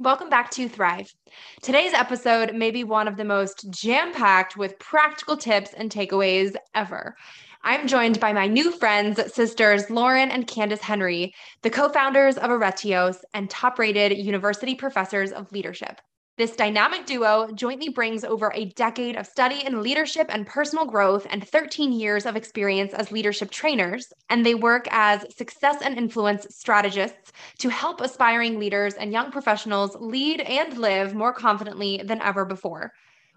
Welcome back to Thrive. Today's episode may be one of the most jam packed with practical tips and takeaways ever. I'm joined by my new friends, sisters Lauren and Candace Henry, the co founders of Aretios and top rated university professors of leadership. This dynamic duo jointly brings over a decade of study in leadership and personal growth and 13 years of experience as leadership trainers, and they work as success and influence strategists to help aspiring leaders and young professionals lead and live more confidently than ever before.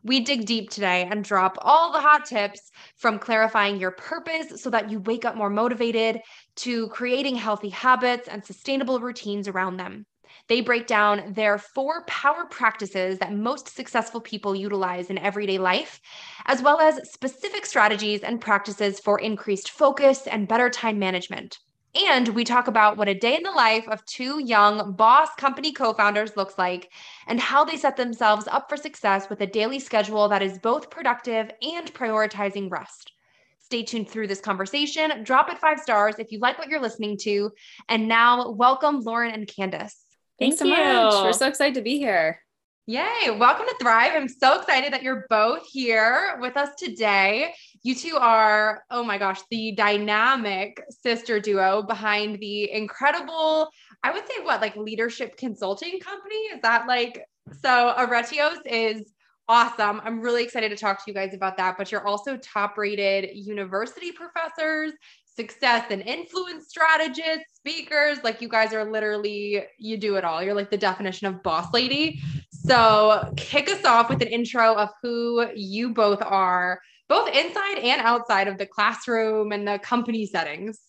We dig deep today and drop all the hot tips from clarifying your purpose so that you wake up more motivated to creating healthy habits and sustainable routines around them. They break down their four power practices that most successful people utilize in everyday life, as well as specific strategies and practices for increased focus and better time management. And we talk about what a day in the life of two young boss company co founders looks like and how they set themselves up for success with a daily schedule that is both productive and prioritizing rest. Stay tuned through this conversation. Drop it five stars if you like what you're listening to. And now, welcome Lauren and Candace. Thanks Thank so you. much. We're so excited to be here. Yay. Welcome to Thrive. I'm so excited that you're both here with us today. You two are, oh my gosh, the dynamic sister duo behind the incredible, I would say, what, like leadership consulting company? Is that like, so Aretios is awesome. I'm really excited to talk to you guys about that. But you're also top rated university professors success and influence strategists, speakers. Like you guys are literally, you do it all. You're like the definition of boss lady. So, kick us off with an intro of who you both are, both inside and outside of the classroom and the company settings.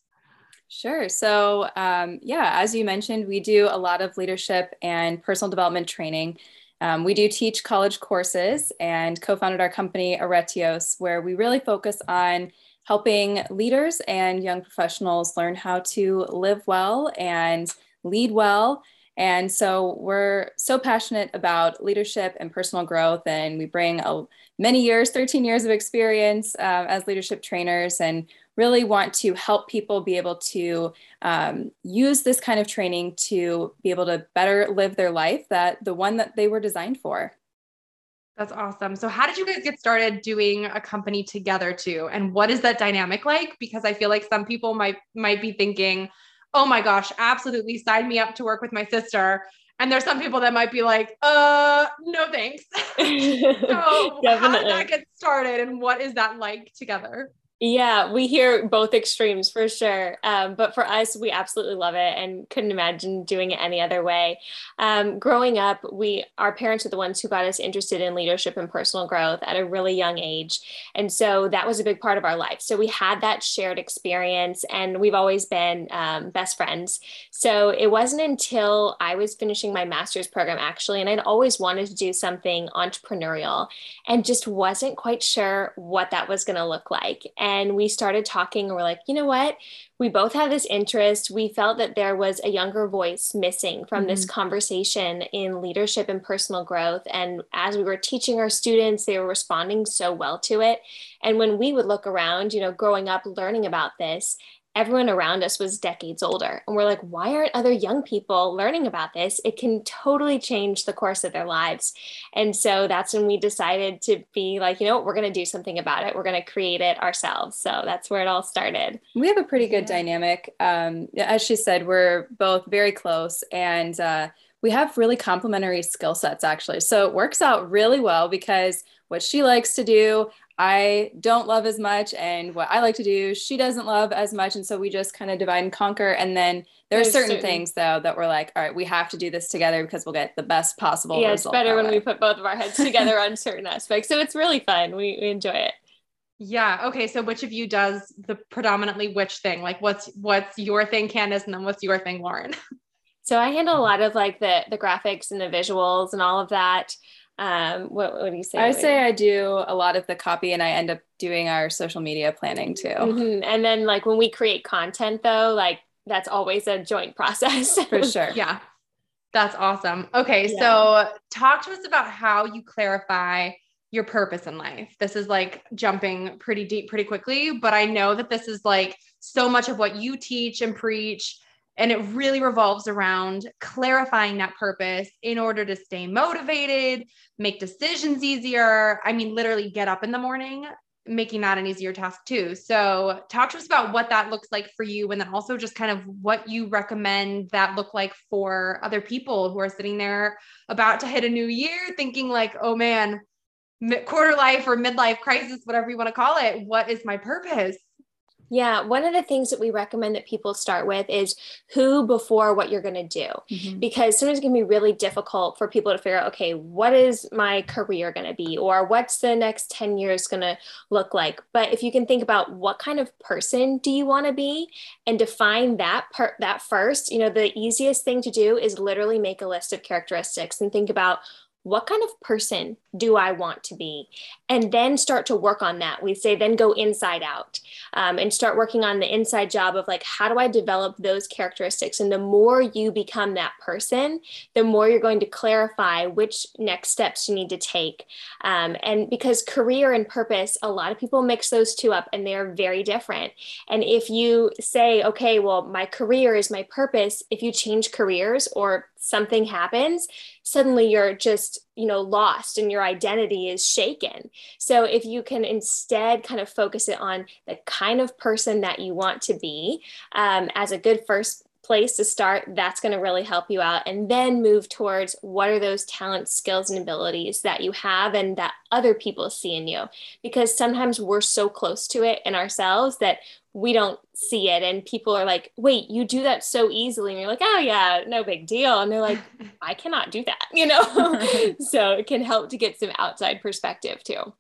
Sure. So, um, yeah, as you mentioned, we do a lot of leadership and personal development training. Um, we do teach college courses and co founded our company, Aretios, where we really focus on helping leaders and young professionals learn how to live well and lead well. And so we're so passionate about leadership and personal growth, and we bring a, many years, 13 years of experience uh, as leadership trainers, and really want to help people be able to um, use this kind of training to be able to better live their life that the one that they were designed for. That's awesome. So how did you guys get started doing a company together too? And what is that dynamic like? Because I feel like some people might might be thinking, "Oh my gosh, absolutely sign me up to work with my sister." And there's some people that might be like, "Uh, no thanks." so how did that get started and what is that like together? Yeah, we hear both extremes for sure. Um, but for us, we absolutely love it and couldn't imagine doing it any other way. Um, growing up, we our parents are the ones who got us interested in leadership and personal growth at a really young age, and so that was a big part of our life. So we had that shared experience, and we've always been um, best friends. So it wasn't until I was finishing my master's program actually, and I'd always wanted to do something entrepreneurial, and just wasn't quite sure what that was going to look like. And we started talking and we're like you know what? We both have this interest. We felt that there was a younger voice missing from mm-hmm. this conversation in leadership and personal growth. And as we were teaching our students they were responding so well to it. And when we would look around you know growing up learning about this everyone around us was decades older. And we're like, why aren't other young people learning about this? It can totally change the course of their lives. And so that's when we decided to be like, you know what, we're going to do something about it. We're going to create it ourselves. So that's where it all started. We have a pretty good yeah. dynamic. Um, as she said, we're both very close and, uh, we have really complementary skill sets actually. So it works out really well because what she likes to do, I don't love as much, and what I like to do, she doesn't love as much. And so we just kind of divide and conquer. And then there are certain, certain, things though that we're like, all right, we have to do this together because we'll get the best possible. Yeah, it's better when way. we put both of our heads together on certain aspects. So it's really fun. We, we enjoy it. Yeah. Okay. So which of you does the predominantly which thing? Like what's what's your thing, Candace, and then what's your thing, Lauren? So I handle a lot of like the the graphics and the visuals and all of that. Um, what, what do you say? I say I do a lot of the copy and I end up doing our social media planning too. Mm-hmm. And then like when we create content though, like that's always a joint process. For sure. yeah. That's awesome. Okay. Yeah. So talk to us about how you clarify your purpose in life. This is like jumping pretty deep pretty quickly, but I know that this is like so much of what you teach and preach and it really revolves around clarifying that purpose in order to stay motivated, make decisions easier. I mean, literally get up in the morning, making that an easier task too. So, talk to us about what that looks like for you, and then also just kind of what you recommend that look like for other people who are sitting there about to hit a new year, thinking, like, oh man, quarter life or midlife crisis, whatever you want to call it. What is my purpose? Yeah, one of the things that we recommend that people start with is who before what you're going to do. Mm-hmm. Because sometimes it can be really difficult for people to figure out, okay, what is my career going to be? Or what's the next 10 years going to look like? But if you can think about what kind of person do you want to be and define that part, that first, you know, the easiest thing to do is literally make a list of characteristics and think about what kind of person do I want to be? And then start to work on that. We say then go inside out um, and start working on the inside job of like, how do I develop those characteristics? And the more you become that person, the more you're going to clarify which next steps you need to take. Um, and because career and purpose, a lot of people mix those two up and they're very different. And if you say, okay, well, my career is my purpose, if you change careers or something happens, suddenly you're just, you know, lost and your identity is shaken. So if you can instead kind of focus it on the kind of person that you want to be um, as a good first place to start, that's going to really help you out. And then move towards what are those talents, skills, and abilities that you have and that other people see in you. Because sometimes we're so close to it in ourselves that we don't see it. And people are like, wait, you do that so easily. And you're like, oh, yeah, no big deal. And they're like, I cannot do that, you know? so it can help to get some outside perspective too.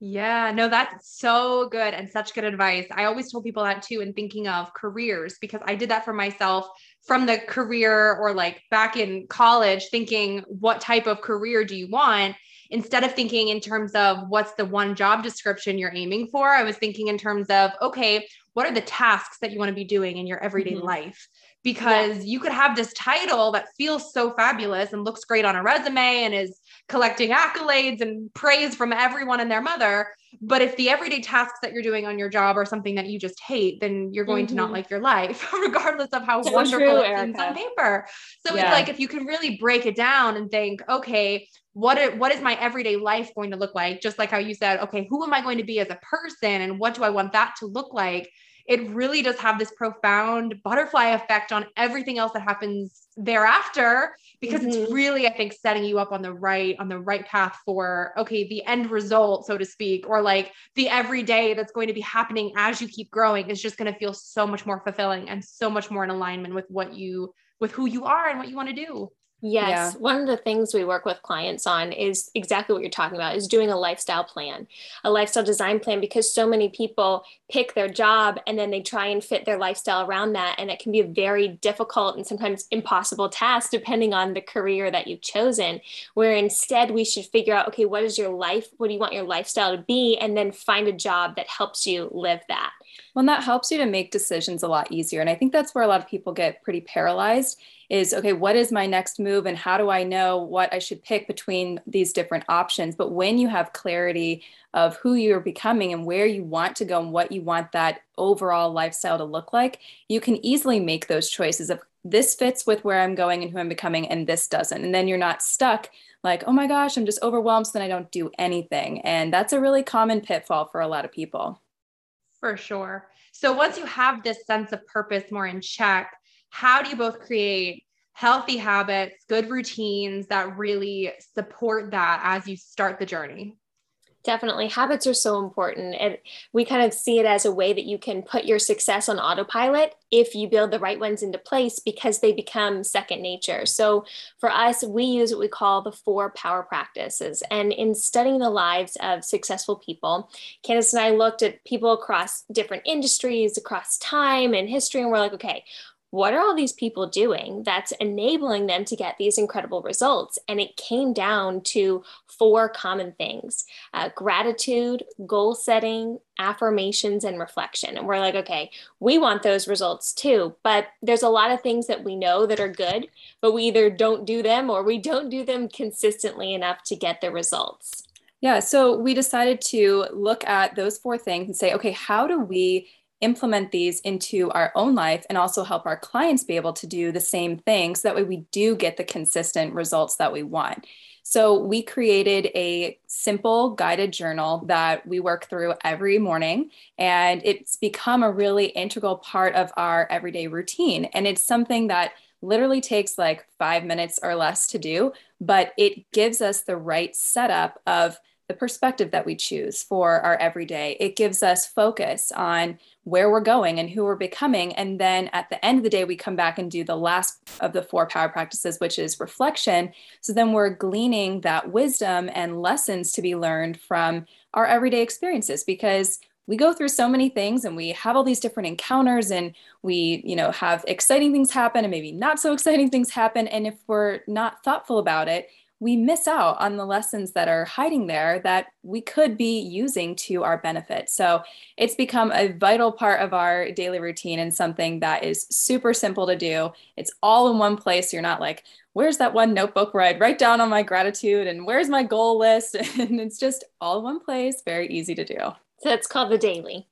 Yeah, no, that's so good and such good advice. I always told people that too, in thinking of careers, because I did that for myself from the career or like back in college, thinking, what type of career do you want? Instead of thinking in terms of what's the one job description you're aiming for, I was thinking in terms of, okay, what are the tasks that you want to be doing in your everyday mm-hmm. life? Because yeah. you could have this title that feels so fabulous and looks great on a resume and is collecting accolades and praise from everyone and their mother. But if the everyday tasks that you're doing on your job are something that you just hate, then you're going mm-hmm. to not mm-hmm. like your life, regardless of how so wonderful true, it seems on paper. So yeah. it's like if you can really break it down and think, okay, what it, what is my everyday life going to look like? Just like how you said, okay, who am I going to be as a person and what do I want that to look like? It really does have this profound butterfly effect on everything else that happens thereafter because mm-hmm. it's really i think setting you up on the right on the right path for okay the end result so to speak or like the everyday that's going to be happening as you keep growing is just going to feel so much more fulfilling and so much more in alignment with what you with who you are and what you want to do Yes. Yeah. One of the things we work with clients on is exactly what you're talking about is doing a lifestyle plan, a lifestyle design plan, because so many people pick their job and then they try and fit their lifestyle around that. And it can be a very difficult and sometimes impossible task depending on the career that you've chosen. Where instead we should figure out, okay, what is your life? What do you want your lifestyle to be? And then find a job that helps you live that. Well, and that helps you to make decisions a lot easier. And I think that's where a lot of people get pretty paralyzed is okay, what is my next move and how do I know what I should pick between these different options? But when you have clarity of who you're becoming and where you want to go and what you want that overall lifestyle to look like, you can easily make those choices of this fits with where I'm going and who I'm becoming, and this doesn't. And then you're not stuck like, oh my gosh, I'm just overwhelmed, so then I don't do anything. And that's a really common pitfall for a lot of people. For sure. So once you have this sense of purpose more in check, how do you both create healthy habits, good routines that really support that as you start the journey? Definitely. Habits are so important. And we kind of see it as a way that you can put your success on autopilot if you build the right ones into place because they become second nature. So for us, we use what we call the four power practices. And in studying the lives of successful people, Candace and I looked at people across different industries, across time and history, and we're like, okay, what are all these people doing that's enabling them to get these incredible results? And it came down to four common things uh, gratitude, goal setting, affirmations, and reflection. And we're like, okay, we want those results too. But there's a lot of things that we know that are good, but we either don't do them or we don't do them consistently enough to get the results. Yeah, so we decided to look at those four things and say, okay, how do we implement these into our own life and also help our clients be able to do the same thing So that way we do get the consistent results that we want. So we created a simple guided journal that we work through every morning, and it's become a really integral part of our everyday routine. And it's something that literally takes like five minutes or less to do, but it gives us the right setup of the perspective that we choose for our everyday. It gives us focus on where we're going and who we're becoming. And then at the end of the day, we come back and do the last of the four power practices, which is reflection. So then we're gleaning that wisdom and lessons to be learned from our everyday experiences because we go through so many things and we have all these different encounters and we you know have exciting things happen and maybe not so exciting things happen and if we're not thoughtful about it we miss out on the lessons that are hiding there that we could be using to our benefit. So it's become a vital part of our daily routine and something that is super simple to do. It's all in one place. You're not like, where's that one notebook where I'd write down on my gratitude and where's my goal list? And it's just all in one place, very easy to do. So it's called the daily.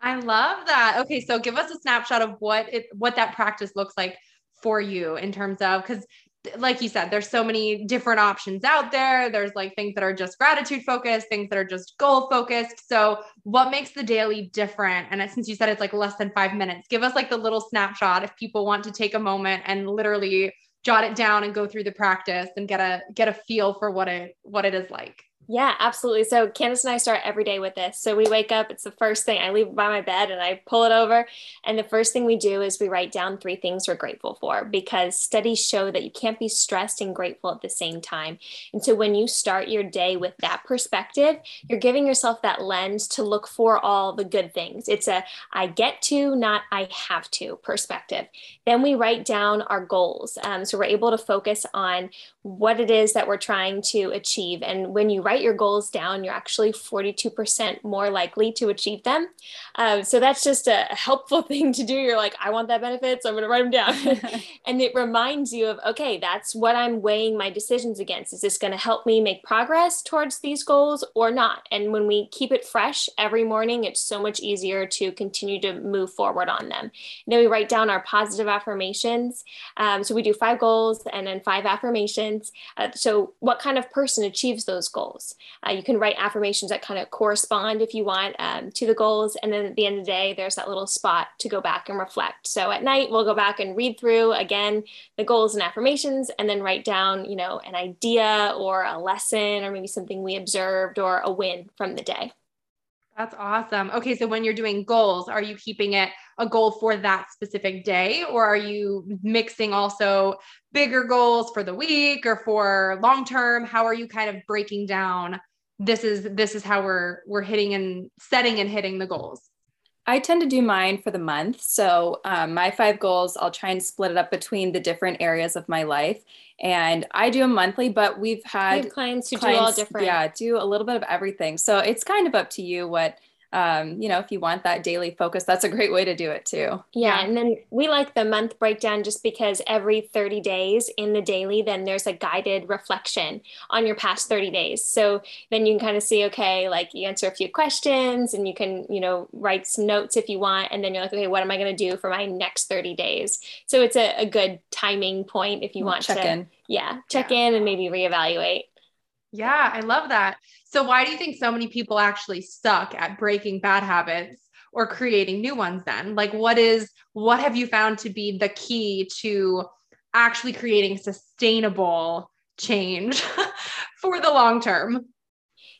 I love that. Okay, so give us a snapshot of what it what that practice looks like for you in terms of because like you said, there's so many different options out there. There's like things that are just gratitude focused, things that are just goal focused. So, what makes the daily different? And uh, since you said it's like less than five minutes, give us like the little snapshot if people want to take a moment and literally jot it down and go through the practice and get a get a feel for what it what it is like. Yeah, absolutely. So Candace and I start every day with this. So we wake up, it's the first thing I leave by my bed and I pull it over. And the first thing we do is we write down three things we're grateful for because studies show that you can't be stressed and grateful at the same time. And so when you start your day with that perspective, you're giving yourself that lens to look for all the good things. It's a I get to, not I have to perspective. Then we write down our goals. Um, so we're able to focus on what it is that we're trying to achieve. And when you write your goals down, you're actually 42% more likely to achieve them. Um, so that's just a helpful thing to do. You're like, I want that benefit, so I'm going to write them down. and it reminds you of, okay, that's what I'm weighing my decisions against. Is this going to help me make progress towards these goals or not? And when we keep it fresh every morning, it's so much easier to continue to move forward on them. And then we write down our positive affirmations. Um, so we do five goals and then five affirmations affirmations. Uh, so, what kind of person achieves those goals? Uh, you can write affirmations that kind of correspond, if you want, um, to the goals. And then at the end of the day, there's that little spot to go back and reflect. So, at night, we'll go back and read through again the goals and affirmations and then write down, you know, an idea or a lesson or maybe something we observed or a win from the day. That's awesome. Okay, so when you're doing goals, are you keeping it a goal for that specific day or are you mixing also bigger goals for the week or for long term? How are you kind of breaking down this is this is how we're we're hitting and setting and hitting the goals? I tend to do mine for the month. So, um, my five goals, I'll try and split it up between the different areas of my life. And I do them monthly, but we've had we clients who clients, do all different. Yeah, do a little bit of everything. So, it's kind of up to you what um, you know, if you want that daily focus, that's a great way to do it too. Yeah. And then we like the month breakdown just because every 30 days in the daily, then there's a guided reflection on your past 30 days. So then you can kind of see, okay, like you answer a few questions and you can, you know, write some notes if you want. And then you're like, okay, what am I going to do for my next 30 days? So it's a, a good timing point if you want check to, in. yeah, check yeah. in and maybe reevaluate. Yeah, I love that. So, why do you think so many people actually suck at breaking bad habits or creating new ones then? Like, what is, what have you found to be the key to actually creating sustainable change for the long term?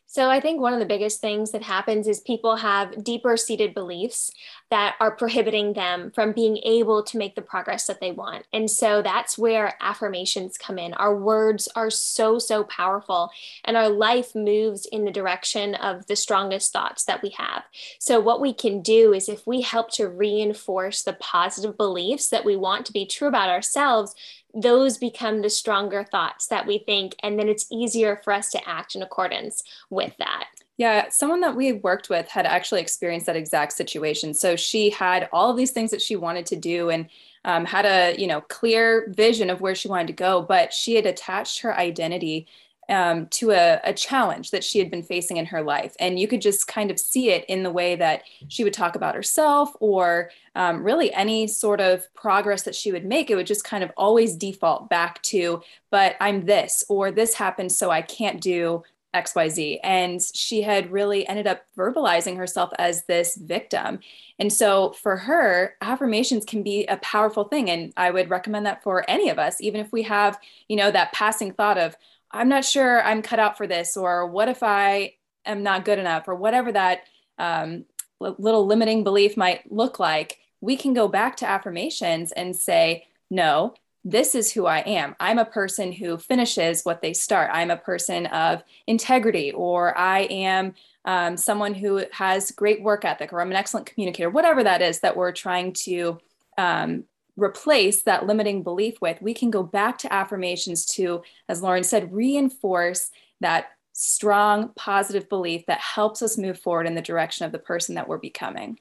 So I think one of the biggest things that happens is people have deeper seated beliefs that are prohibiting them from being able to make the progress that they want. And so that's where affirmations come in. Our words are so, so powerful, and our life moves in the direction of the strongest thoughts that we have. So, what we can do is if we help to reinforce the positive beliefs that we want to be true about ourselves, those become the stronger thoughts that we think, and then it's easier for us to act in accordance with that. Yeah, someone that we worked with had actually experienced that exact situation. So she had all of these things that she wanted to do and um, had a you know clear vision of where she wanted to go, but she had attached her identity um, to a, a, challenge that she had been facing in her life. And you could just kind of see it in the way that she would talk about herself or um, really any sort of progress that she would make. It would just kind of always default back to, but I'm this, or this happened, so I can't do XYZ. And she had really ended up verbalizing herself as this victim. And so for her, affirmations can be a powerful thing. And I would recommend that for any of us, even if we have, you know, that passing thought of, I'm not sure I'm cut out for this, or what if I am not good enough, or whatever that um, little limiting belief might look like, we can go back to affirmations and say, no, this is who I am. I'm a person who finishes what they start. I'm a person of integrity, or I am um, someone who has great work ethic, or I'm an excellent communicator, whatever that is that we're trying to um, replace that limiting belief with. We can go back to affirmations to, as Lauren said, reinforce that strong positive belief that helps us move forward in the direction of the person that we're becoming.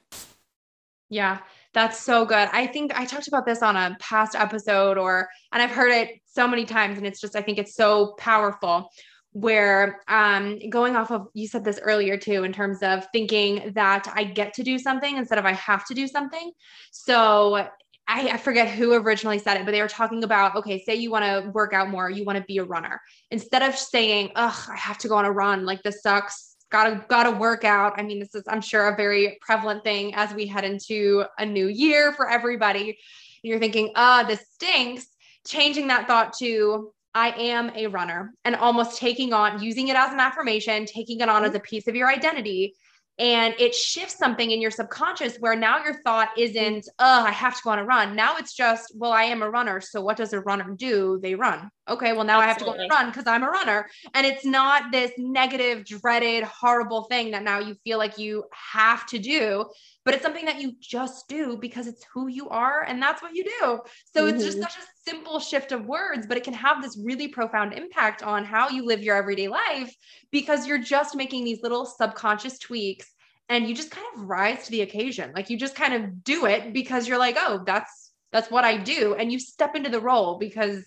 Yeah. That's so good. I think I talked about this on a past episode or and I've heard it so many times and it's just I think it's so powerful where um going off of you said this earlier too in terms of thinking that I get to do something instead of I have to do something. So I, forget who originally said it, but they were talking about okay, say you want to work out more, you want to be a runner. Instead of saying, ugh, I have to go on a run, like this sucks, gotta gotta work out. I mean this is i'm sure a very prevalent thing as we head into a new year for everybody. You're thinking ah this stinks. Changing that thought to i am a runner and almost taking on using it as an affirmation taking it on as a piece of your identity and it shifts something in your subconscious where now your thought isn't oh i have to go on a run now it's just well i am a runner so what does a runner do they run okay well now Absolutely. i have to go on a run because i'm a runner and it's not this negative dreaded horrible thing that now you feel like you have to do but it's something that you just do because it's who you are and that's what you do so mm-hmm. it's just mm-hmm. such a simple shift of words but it can have this really profound impact on how you live your everyday life because you're just making these little subconscious tweaks and you just kind of rise to the occasion. Like you just kind of do it because you're like oh that's that's what i do. And you step into the role because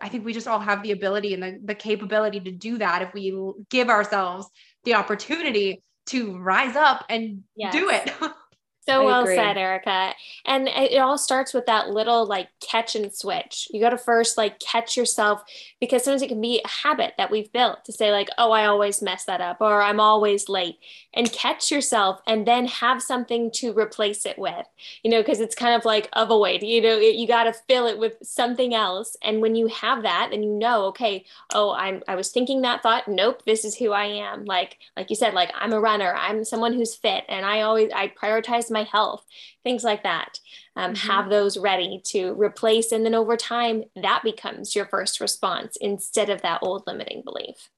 i think we just all have the ability and the, the capability to do that if we give ourselves the opportunity to rise up and yes. do it So well said, Erica. And it all starts with that little like catch and switch. You got to first like catch yourself because sometimes it can be a habit that we've built to say, like, oh, I always mess that up or I'm always late. And catch yourself and then have something to replace it with, you know, because it's kind of like of a weight, you know, it, you got to fill it with something else. And when you have that, then you know, okay, oh, I'm, I was thinking that thought. Nope, this is who I am. Like, like you said, like I'm a runner, I'm someone who's fit and I always, I prioritize my health, things like that. Um, mm-hmm. Have those ready to replace. And then over time, that becomes your first response instead of that old limiting belief.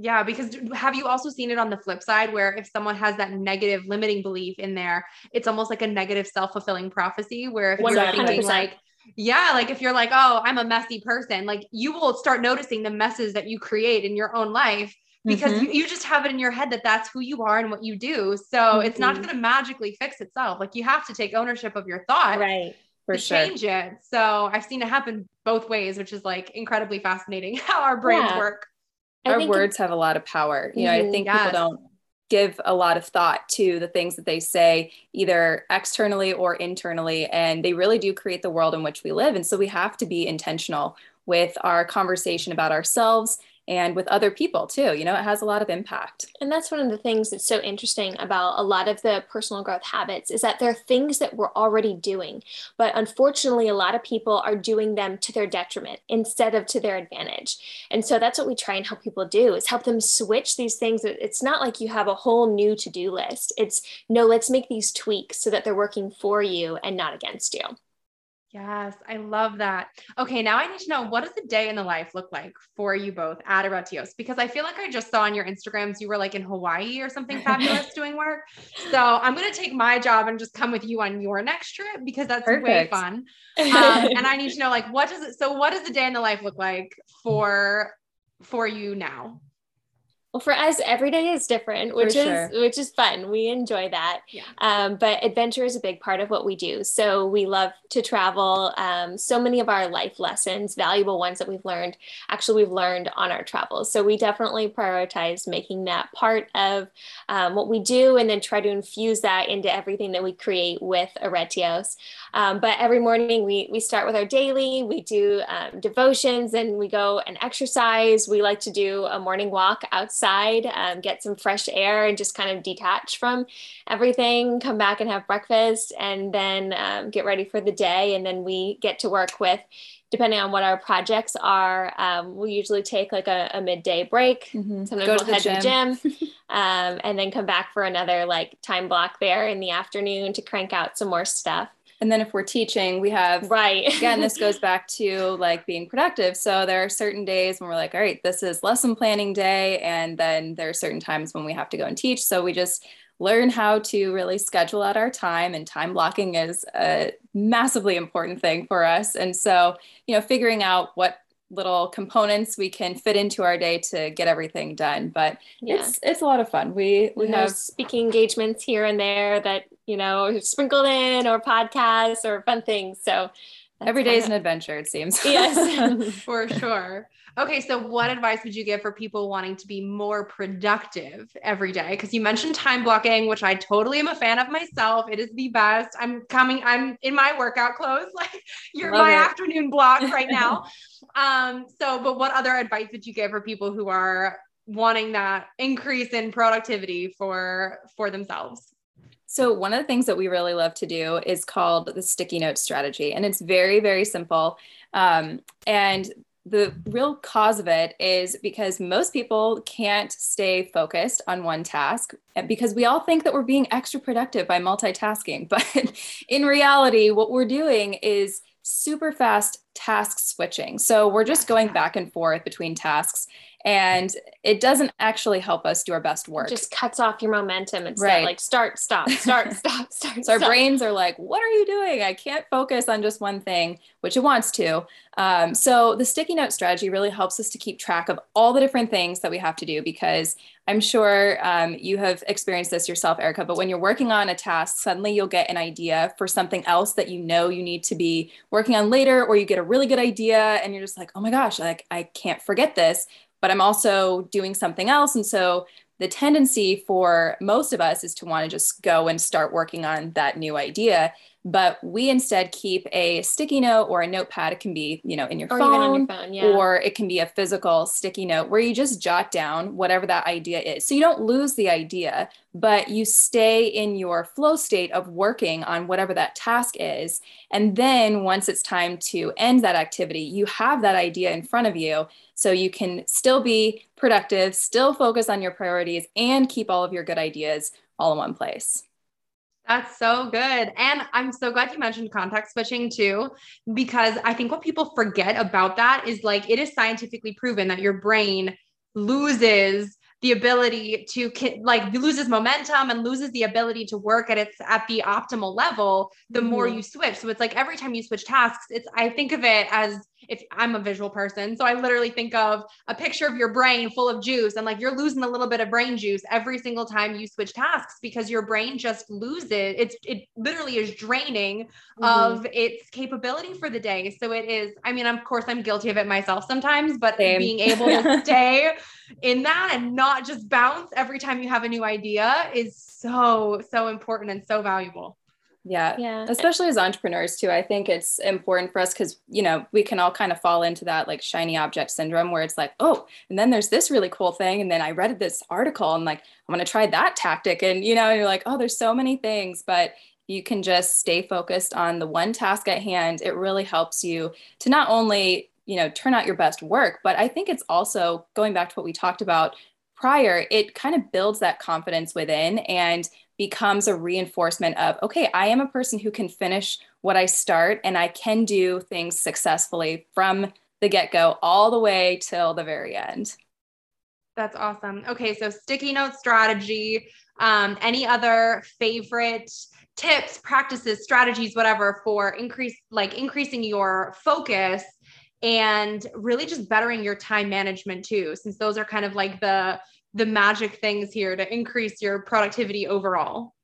Yeah, because have you also seen it on the flip side where if someone has that negative limiting belief in there, it's almost like a negative self-fulfilling prophecy where if 100%. you're thinking like, yeah, like if you're like, oh, I'm a messy person, like you will start noticing the messes that you create in your own life because mm-hmm. you, you, just have it in your head that that's who you are and what you do. So mm-hmm. it's not mm-hmm. going to magically fix itself. Like you have to take ownership of your thought. Right. For to sure. change it. So I've seen it happen both ways, which is like incredibly fascinating how our brains yeah. work. our words have a lot of power. You know, I mm-hmm. think yes. people don't give a lot of thought to the things that they say either externally or internally and they really do create the world in which we live and so we have to be intentional with our conversation about ourselves and with other people too. You know, it has a lot of impact. And that's one of the things that's so interesting about a lot of the personal growth habits is that they're things that we're already doing. But unfortunately, a lot of people are doing them to their detriment instead of to their advantage. And so that's what we try and help people do is help them switch these things. It's not like you have a whole new to-do list. It's no, let's make these tweaks so that they're working for you and not against you. Yes, I love that. Okay, now I need to know what does a day in the life look like for you both at Aretios? Because I feel like I just saw on your Instagrams you were like in Hawaii or something fabulous doing work. So I'm gonna take my job and just come with you on your next trip because that's Perfect. way fun. Um, and I need to know like what does it so what does a day in the life look like for for you now? Well, for us, every day is different, which is which is fun. We enjoy that. Yeah. Um, but adventure is a big part of what we do. So we love to travel. Um, so many of our life lessons, valuable ones that we've learned, actually we've learned on our travels. So we definitely prioritize making that part of um, what we do, and then try to infuse that into everything that we create with Aretios. Um, but every morning we we start with our daily. We do um, devotions, and we go and exercise. We like to do a morning walk outside outside, um, get some fresh air, and just kind of detach from everything, come back and have breakfast, and then um, get ready for the day. And then we get to work with depending on what our projects are, um, we usually take like a, a midday break. Mm-hmm. Sometimes Go we'll to head gym. to the gym um, and then come back for another like time block there in the afternoon to crank out some more stuff. And then if we're teaching, we have right. again, this goes back to like being productive. So there are certain days when we're like, all right, this is lesson planning day. And then there are certain times when we have to go and teach. So we just learn how to really schedule out our time and time blocking is a massively important thing for us. And so, you know, figuring out what little components we can fit into our day to get everything done but yeah. it's it's a lot of fun we we have speaking engagements here and there that you know sprinkled in or podcasts or fun things. So every day is an adventure it seems. Yes. For sure. Okay so what advice would you give for people wanting to be more productive every day? Because you mentioned time blocking which i totally am a fan of myself. It is the best. I'm coming i'm in my workout clothes. Like you're Love my it. afternoon block right now. Um, so, but what other advice would you give for people who are wanting that increase in productivity for for themselves? So, one of the things that we really love to do is called the sticky note strategy, and it's very, very simple. Um, and the real cause of it is because most people can't stay focused on one task because we all think that we're being extra productive by multitasking. But in reality, what we're doing is super fast task switching. So we're just going back and forth between tasks and it doesn't actually help us do our best work. It just cuts off your momentum and right. like start, stop, start, stop, start. so stop. our brains are like, what are you doing? I can't focus on just one thing, which it wants to. Um, so the sticky note strategy really helps us to keep track of all the different things that we have to do because I'm sure um, you have experienced this yourself, Erica, but when you're working on a task, suddenly you'll get an idea for something else that you know you need to be working on later, or you get a really good idea and you're just like, oh my gosh, like I can't forget this but I'm also doing something else. And so the tendency for most of us is to want to just go and start working on that new idea but we instead keep a sticky note or a notepad. It can be you know in your, or phone, your phone yeah. or it can be a physical sticky note where you just jot down whatever that idea is. So you don't lose the idea but you stay in your flow state of working on whatever that task is. And then once it's time to end that activity you have that idea in front of you. So you can still be productive still focus on your priorities and keep all of your good ideas all in one place that's so good. And I'm so glad you mentioned context switching too, because I think what people forget about that is like it is scientifically proven that your brain loses the ability to like loses momentum and loses the ability to work at its at the optimal level the mm-hmm. more you switch so it's like every time you switch tasks it's i think of it as if I'm a visual person. So I literally think of a picture of your brain full of juice and like you're losing a little bit of brain juice every single time you switch tasks because your brain just loses it's it literally is draining mm-hmm. of its capability for the day. So it is, I mean, of course I'm guilty of it myself sometimes, but Same. being able to stay in that and not just bounce every time you have a new idea is so, so important and so valuable. Yeah. Yeah. Especially as entrepreneurs too. I think it's important for us because, you know, we can all kind of fall into that like shiny object syndrome where it's like, oh, and then there's this really cool thing. And then I read this article and like, I'm going to try that tactic. And, you know, you're like, oh, there's so many things. But you can just stay focused on the one task at hand. It really helps you to not only, you know, turn out your best work, but I think it's also going back to what we talked about prior, it kind of builds that confidence within and becomes a reinforcement of, okay, I am a person who can finish what I start and I can do things successfully from the get go all the way till the very end. That's awesome. Okay, so sticky note strategy. Um, any other favorite tips, practices, strategies, whatever for increase like increasing your focus and really just bettering your time management too, since those are kind of like the the magic things here to increase your productivity overall.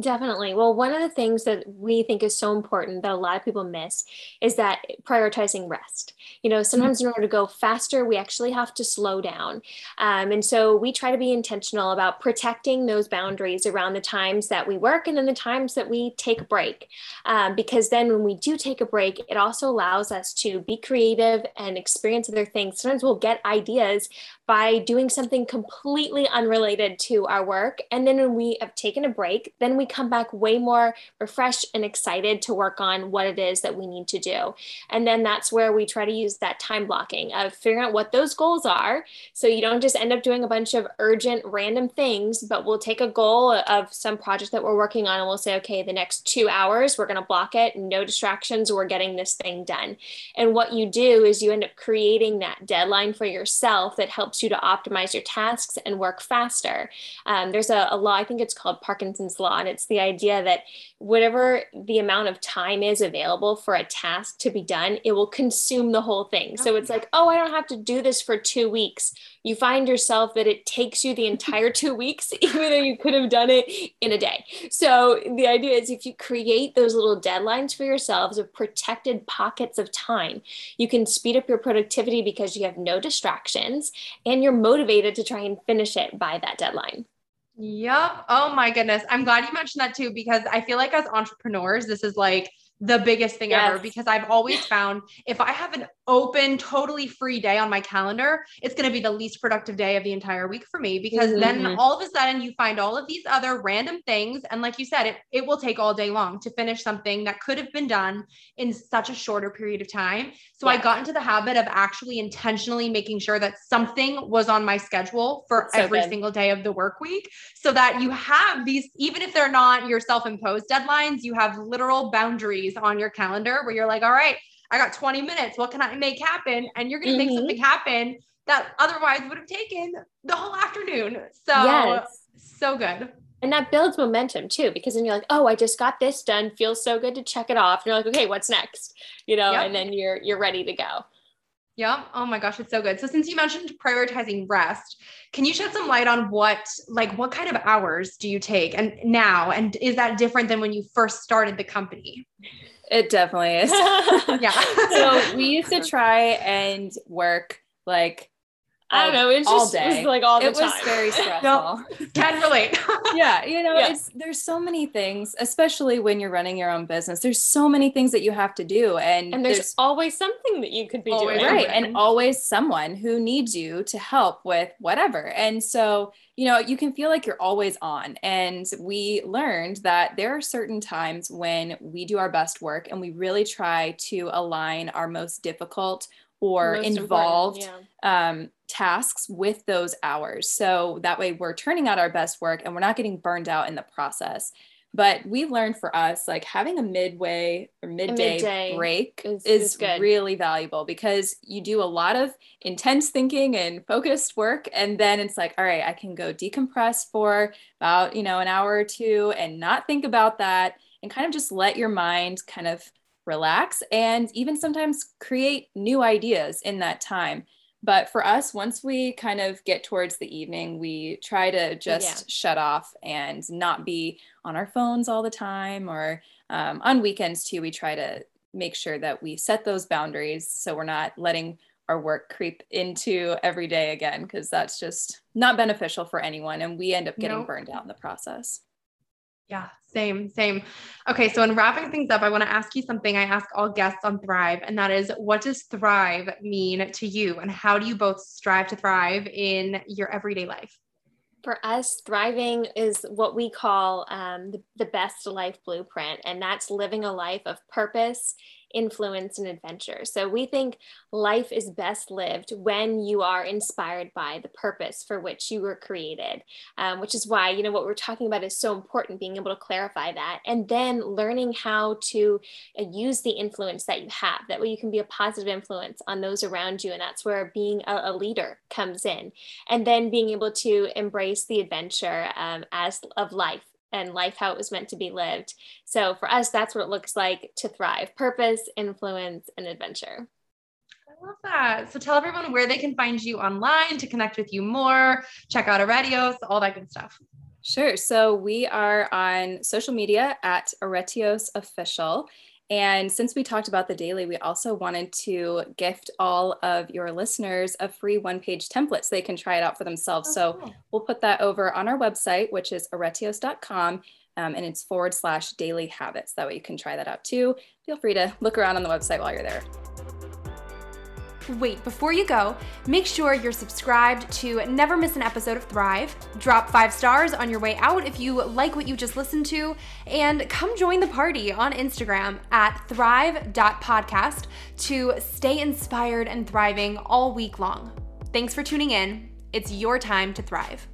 Definitely. Well, one of the things that we think is so important that a lot of people miss is that prioritizing rest. You know, sometimes in order to go faster, we actually have to slow down. Um, and so we try to be intentional about protecting those boundaries around the times that we work and then the times that we take a break. Um, because then when we do take a break, it also allows us to be creative and experience other things. Sometimes we'll get ideas by doing something completely unrelated to our work. And then when we have taken a break, then we come back way more refreshed and excited to work on what it is that we need to do. And then that's where we try to use that time blocking of figuring out what those goals are. So you don't just end up doing a bunch of urgent, random things, but we'll take a goal of some project that we're working on and we'll say, okay, the next two hours, we're going to block it, no distractions, we're getting this thing done. And what you do is you end up creating that deadline for yourself that helps helps you to optimize your tasks and work faster. Um, there's a, a law, I think it's called Parkinson's Law, and it's the idea that whatever the amount of time is available for a task to be done, it will consume the whole thing. So it's like, oh, I don't have to do this for two weeks. You find yourself that it takes you the entire two weeks, even though you could have done it in a day. So the idea is if you create those little deadlines for yourselves of protected pockets of time, you can speed up your productivity because you have no distractions and you're motivated to try and finish it by that deadline. Yep. Oh my goodness. I'm glad you mentioned that too, because I feel like as entrepreneurs, this is like the biggest thing yes. ever because I've always found if I have an open, totally free day on my calendar, it's going to be the least productive day of the entire week for me because mm-hmm. then all of a sudden you find all of these other random things. And like you said, it, it will take all day long to finish something that could have been done in such a shorter period of time. So yeah. I got into the habit of actually intentionally making sure that something was on my schedule for so every good. single day of the work week so that you have these, even if they're not your self imposed deadlines, you have literal boundaries on your calendar where you're like, all right, I got 20 minutes. What can I make happen? And you're going to mm-hmm. make something happen that otherwise would have taken the whole afternoon. So, yes. so good. And that builds momentum too, because then you're like, oh, I just got this done. Feels so good to check it off. And you're like, okay, what's next? You know, yep. and then you're you're ready to go. Yeah. Oh my gosh, it's so good. So since you mentioned prioritizing rest, can you shed some light on what like what kind of hours do you take and now and is that different than when you first started the company? It definitely is. yeah. so we used to try and work like I don't know. It's all just day. It was like all the it time. It was very stressful. Can relate. yeah, you know, yeah. it's there's so many things, especially when you're running your own business. There's so many things that you have to do, and and there's, there's always something that you could be doing, right? And always someone who needs you to help with whatever. And so, you know, you can feel like you're always on. And we learned that there are certain times when we do our best work, and we really try to align our most difficult or most involved yeah. um, tasks with those hours. So that way we're turning out our best work and we're not getting burned out in the process. But we learned for us, like having a midway or midday, midday break is, is, is really valuable because you do a lot of intense thinking and focused work. And then it's like, all right, I can go decompress for about, you know, an hour or two and not think about that and kind of just let your mind kind of relax and even sometimes create new ideas in that time. But for us, once we kind of get towards the evening, we try to just yeah. shut off and not be on our phones all the time or um, on weekends too. We try to make sure that we set those boundaries so we're not letting our work creep into every day again because that's just not beneficial for anyone and we end up getting nope. burned out in the process Yeah, same, same. Okay, so in wrapping things up, I want to ask you something I ask all guests on Thrive, and that is what does thrive mean to you, and how do you both strive to thrive in your everyday life? For us, thriving is what we call um, the, the best life blueprint, and that's living a life of purpose influence, and adventure. So we think life is best lived when you are inspired by the purpose for which you were created, um, which is why, you know, what we're talking about is so important, being able to clarify that. And then learning how to uh, use the influence that you have. That way you can be a positive influence on those around you. And that's where being a, a leader comes in. And then being able to embrace the adventure um, as of life and life how it was meant to be lived. So for us, that's what it looks like to thrive purpose, influence, and adventure. I love that. So tell everyone where they can find you online to connect with you more, check out Aretios, all that good stuff. Sure. So we are on social media at Aretios Official. And since we talked about the daily, we also wanted to gift all of your listeners a free one page template so they can try it out for themselves. Oh, so cool. we'll put that over on our website, which is aretios.com. Um, and it's forward slash daily habits. That way you can try that out too. Feel free to look around on the website while you're there. Wait, before you go, make sure you're subscribed to never miss an episode of Thrive. Drop five stars on your way out if you like what you just listened to, and come join the party on Instagram at thrive.podcast to stay inspired and thriving all week long. Thanks for tuning in. It's your time to thrive.